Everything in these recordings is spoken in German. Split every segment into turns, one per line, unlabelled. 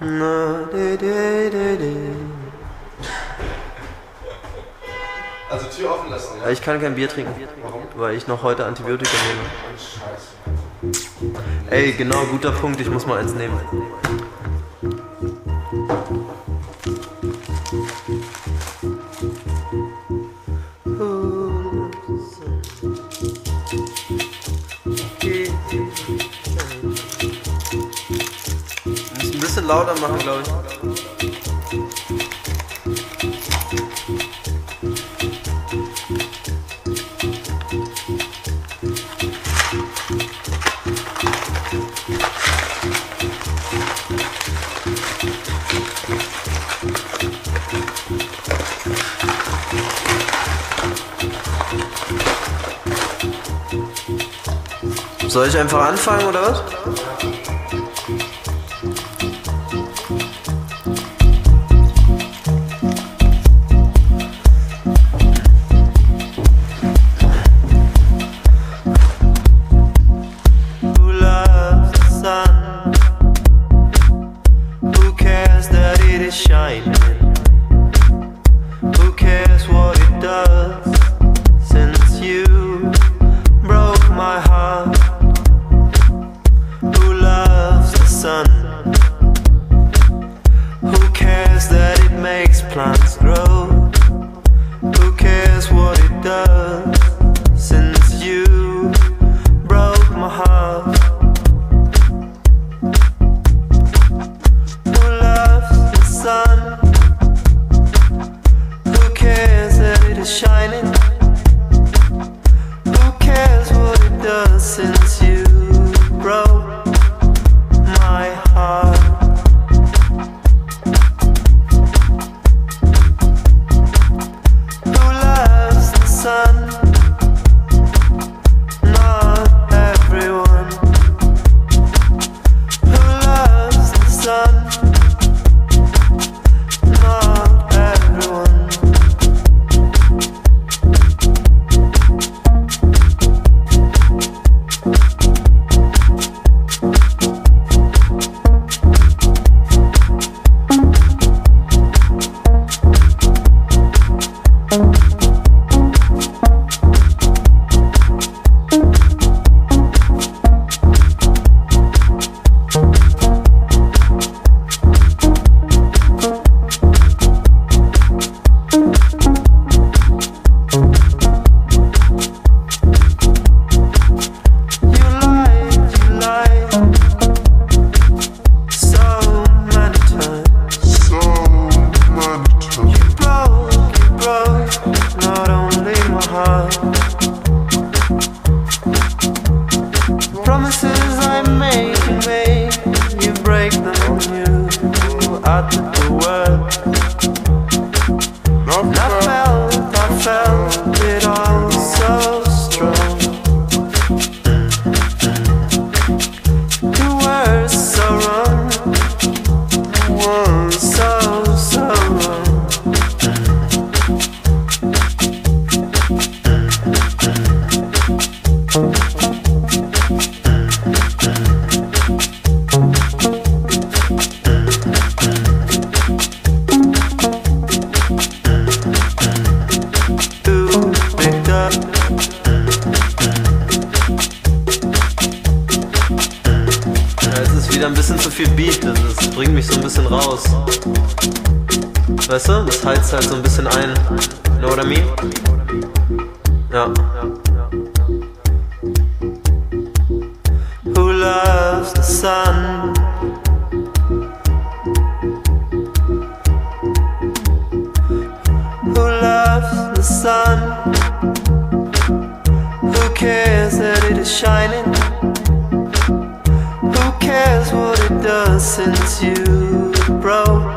Na, de, de, de, de.
Also Tür offen lassen, ja?
Ich kann kein Bier trinken,
Warum?
weil ich noch heute Antibiotika nehme. Ey, genau, guter Punkt, ich muss mal eins nehmen. Bisschen lauter machen, glaube ich. Soll ich einfach anfangen oder was? plans. Not only my heart. Viel Beat, das, das bringt mich so ein bisschen raus. Weißt du, das heizt halt so ein bisschen ein. Know what I mean? Ja. Who loves the sun? Who loves the sun? Who cares that it is shining? Cares what it does since you broke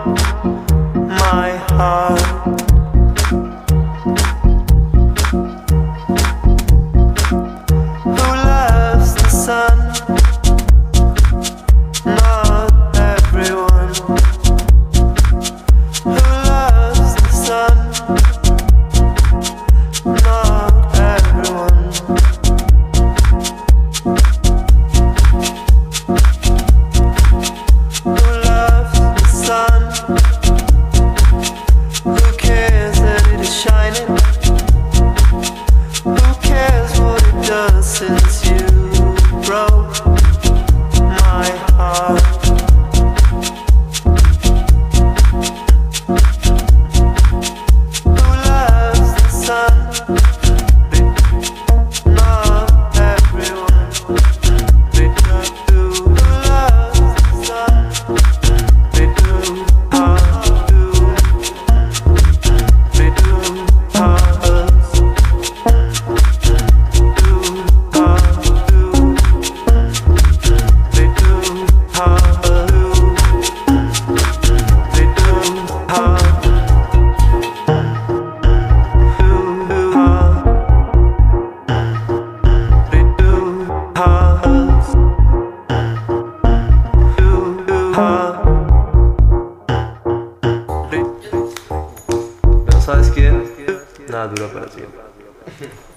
duró para siempre.